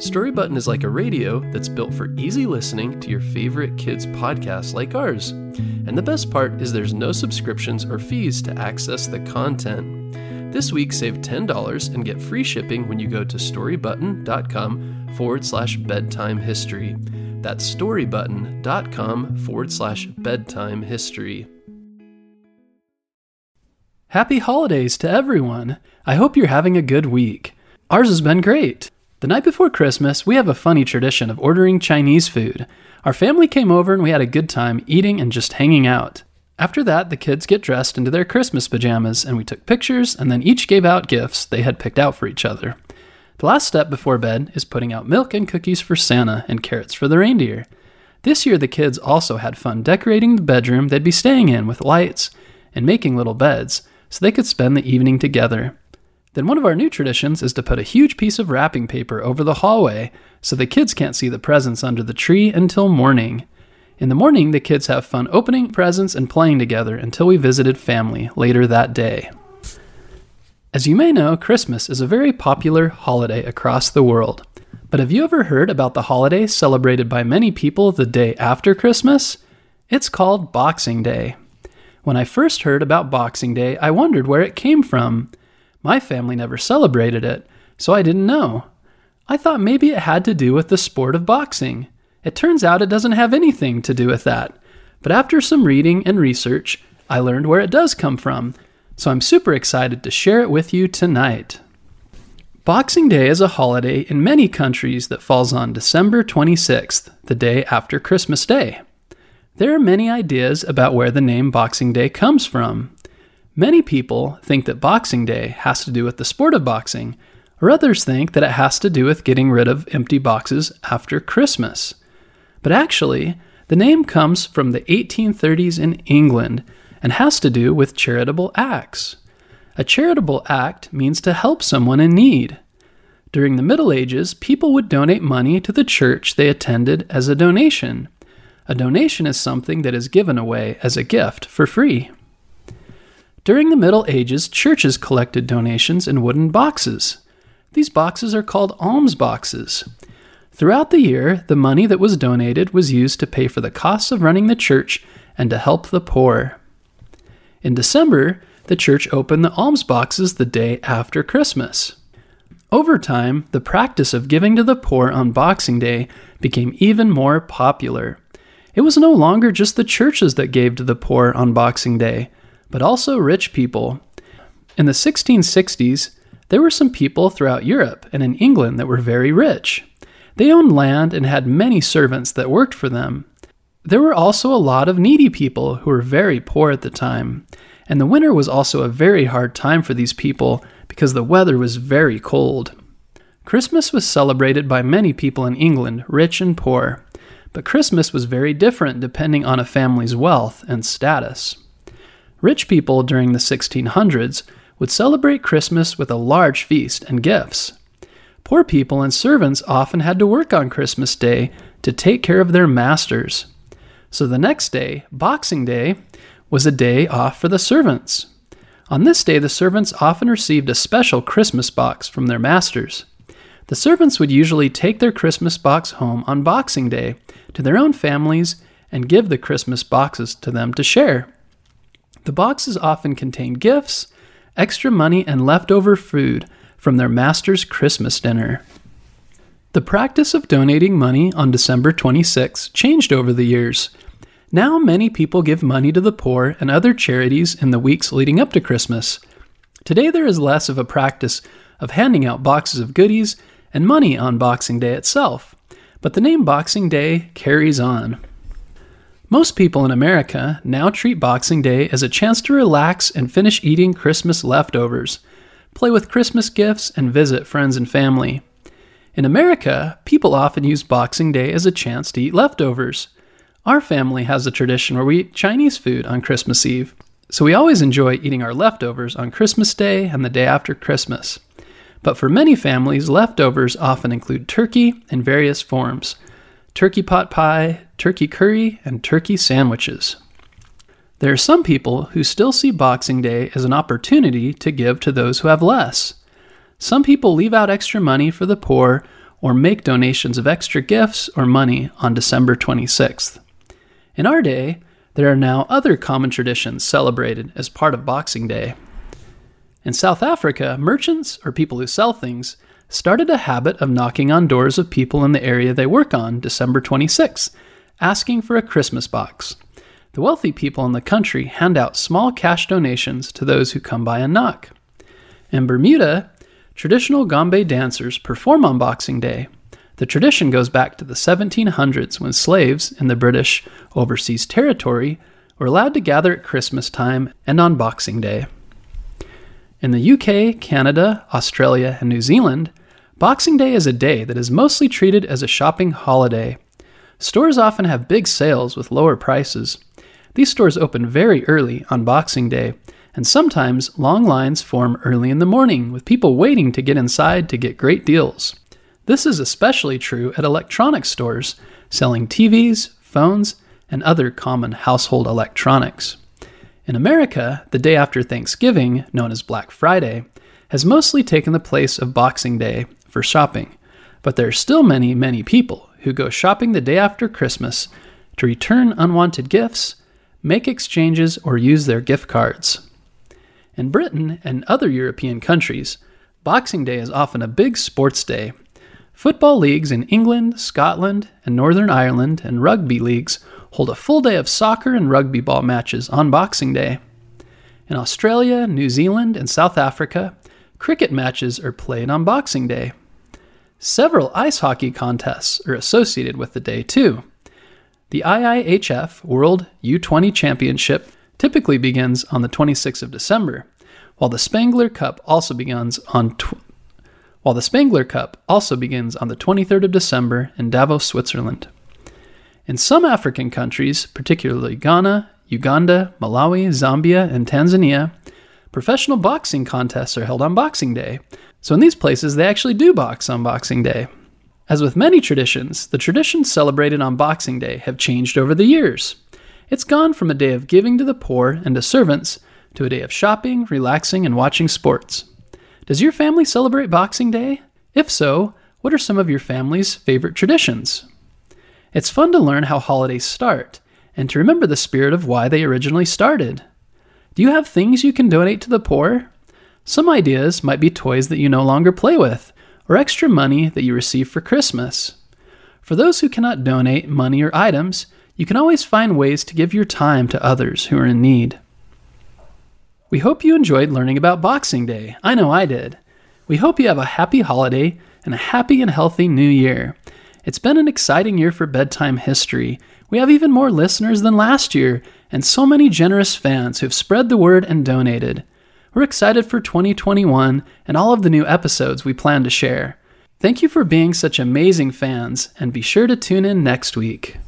Story Button is like a radio that's built for easy listening to your favorite kids' podcasts like ours. And the best part is there's no subscriptions or fees to access the content. This week, save $10 and get free shipping when you go to storybutton.com forward slash bedtime history. That's storybutton.com forward slash bedtime history. Happy holidays to everyone. I hope you're having a good week. Ours has been great. The night before Christmas, we have a funny tradition of ordering Chinese food. Our family came over and we had a good time eating and just hanging out. After that, the kids get dressed into their Christmas pajamas and we took pictures and then each gave out gifts they had picked out for each other. The last step before bed is putting out milk and cookies for Santa and carrots for the reindeer. This year, the kids also had fun decorating the bedroom they'd be staying in with lights and making little beds so they could spend the evening together. Then one of our new traditions is to put a huge piece of wrapping paper over the hallway so the kids can't see the presents under the tree until morning. In the morning, the kids have fun opening presents and playing together until we visited family later that day. As you may know, Christmas is a very popular holiday across the world. But have you ever heard about the holiday celebrated by many people the day after Christmas? It's called Boxing Day. When I first heard about Boxing Day, I wondered where it came from. My family never celebrated it, so I didn't know. I thought maybe it had to do with the sport of boxing. It turns out it doesn't have anything to do with that. But after some reading and research, I learned where it does come from, so I'm super excited to share it with you tonight. Boxing Day is a holiday in many countries that falls on December 26th, the day after Christmas Day. There are many ideas about where the name Boxing Day comes from. Many people think that Boxing Day has to do with the sport of boxing, or others think that it has to do with getting rid of empty boxes after Christmas. But actually, the name comes from the 1830s in England and has to do with charitable acts. A charitable act means to help someone in need. During the Middle Ages, people would donate money to the church they attended as a donation. A donation is something that is given away as a gift for free. During the Middle Ages, churches collected donations in wooden boxes. These boxes are called alms boxes. Throughout the year, the money that was donated was used to pay for the costs of running the church and to help the poor. In December, the church opened the alms boxes the day after Christmas. Over time, the practice of giving to the poor on Boxing Day became even more popular. It was no longer just the churches that gave to the poor on Boxing Day but also rich people. In the 1660s, there were some people throughout Europe and in England that were very rich. They owned land and had many servants that worked for them. There were also a lot of needy people who were very poor at the time, and the winter was also a very hard time for these people because the weather was very cold. Christmas was celebrated by many people in England, rich and poor, but Christmas was very different depending on a family's wealth and status. Rich people during the 1600s would celebrate Christmas with a large feast and gifts. Poor people and servants often had to work on Christmas Day to take care of their masters. So the next day, Boxing Day, was a day off for the servants. On this day, the servants often received a special Christmas box from their masters. The servants would usually take their Christmas box home on Boxing Day to their own families and give the Christmas boxes to them to share. The boxes often contained gifts, extra money, and leftover food from their master's Christmas dinner. The practice of donating money on December 26 changed over the years. Now, many people give money to the poor and other charities in the weeks leading up to Christmas. Today, there is less of a practice of handing out boxes of goodies and money on Boxing Day itself, but the name Boxing Day carries on. Most people in America now treat Boxing Day as a chance to relax and finish eating Christmas leftovers, play with Christmas gifts, and visit friends and family. In America, people often use Boxing Day as a chance to eat leftovers. Our family has a tradition where we eat Chinese food on Christmas Eve. so we always enjoy eating our leftovers on Christmas Day and the day after Christmas. But for many families, leftovers often include turkey in various forms turkey pot pie, turkey curry, and turkey sandwiches. There are some people who still see Boxing Day as an opportunity to give to those who have less. Some people leave out extra money for the poor or make donations of extra gifts or money on December 26th. In our day, there are now other common traditions celebrated as part of Boxing Day. In South Africa, merchants, or people who sell things, started a habit of knocking on doors of people in the area they work on December 26th, asking for a Christmas box. The wealthy people in the country hand out small cash donations to those who come by and knock. In Bermuda, traditional Gombey dancers perform on Boxing Day. The tradition goes back to the 1700s when slaves in the British overseas territory were allowed to gather at Christmas time and on Boxing Day. In the UK, Canada, Australia, and New Zealand, Boxing Day is a day that is mostly treated as a shopping holiday. Stores often have big sales with lower prices. These stores open very early on Boxing Day, and sometimes long lines form early in the morning with people waiting to get inside to get great deals. This is especially true at electronics stores selling TVs, phones, and other common household electronics. In America, the day after Thanksgiving, known as Black Friday, has mostly taken the place of Boxing Day for shopping, but there are still many, many people who go shopping the day after Christmas to return unwanted gifts, make exchanges, or use their gift cards. In Britain and other European countries, Boxing Day is often a big sports day. Football leagues in England, Scotland, and Northern Ireland and rugby leagues hold a full day of soccer and rugby ball matches on Boxing Day. In Australia, New Zealand, and South Africa, cricket matches are played on Boxing Day. Several ice hockey contests are associated with the day, too. The IIHF World U20 Championship typically begins on the 26th of December, while the Spangler Cup also begins on tw- while the Spengler Cup also begins on the 23rd of December in Davos, Switzerland. In some African countries, particularly Ghana, Uganda, Malawi, Zambia, and Tanzania, professional boxing contests are held on Boxing Day, so in these places, they actually do box on Boxing Day. As with many traditions, the traditions celebrated on Boxing Day have changed over the years. It's gone from a day of giving to the poor and to servants to a day of shopping, relaxing, and watching sports. Does your family celebrate Boxing Day? If so, what are some of your family's favorite traditions? It's fun to learn how holidays start and to remember the spirit of why they originally started. Do you have things you can donate to the poor? Some ideas might be toys that you no longer play with, or extra money that you receive for Christmas. For those who cannot donate money or items, you can always find ways to give your time to others who are in need. We hope you enjoyed learning about Boxing Day. I know I did. We hope you have a happy holiday and a happy and healthy new year. It's been an exciting year for bedtime history. We have even more listeners than last year, and so many generous fans who've spread the word and donated. We're excited for 2021 and all of the new episodes we plan to share. Thank you for being such amazing fans, and be sure to tune in next week.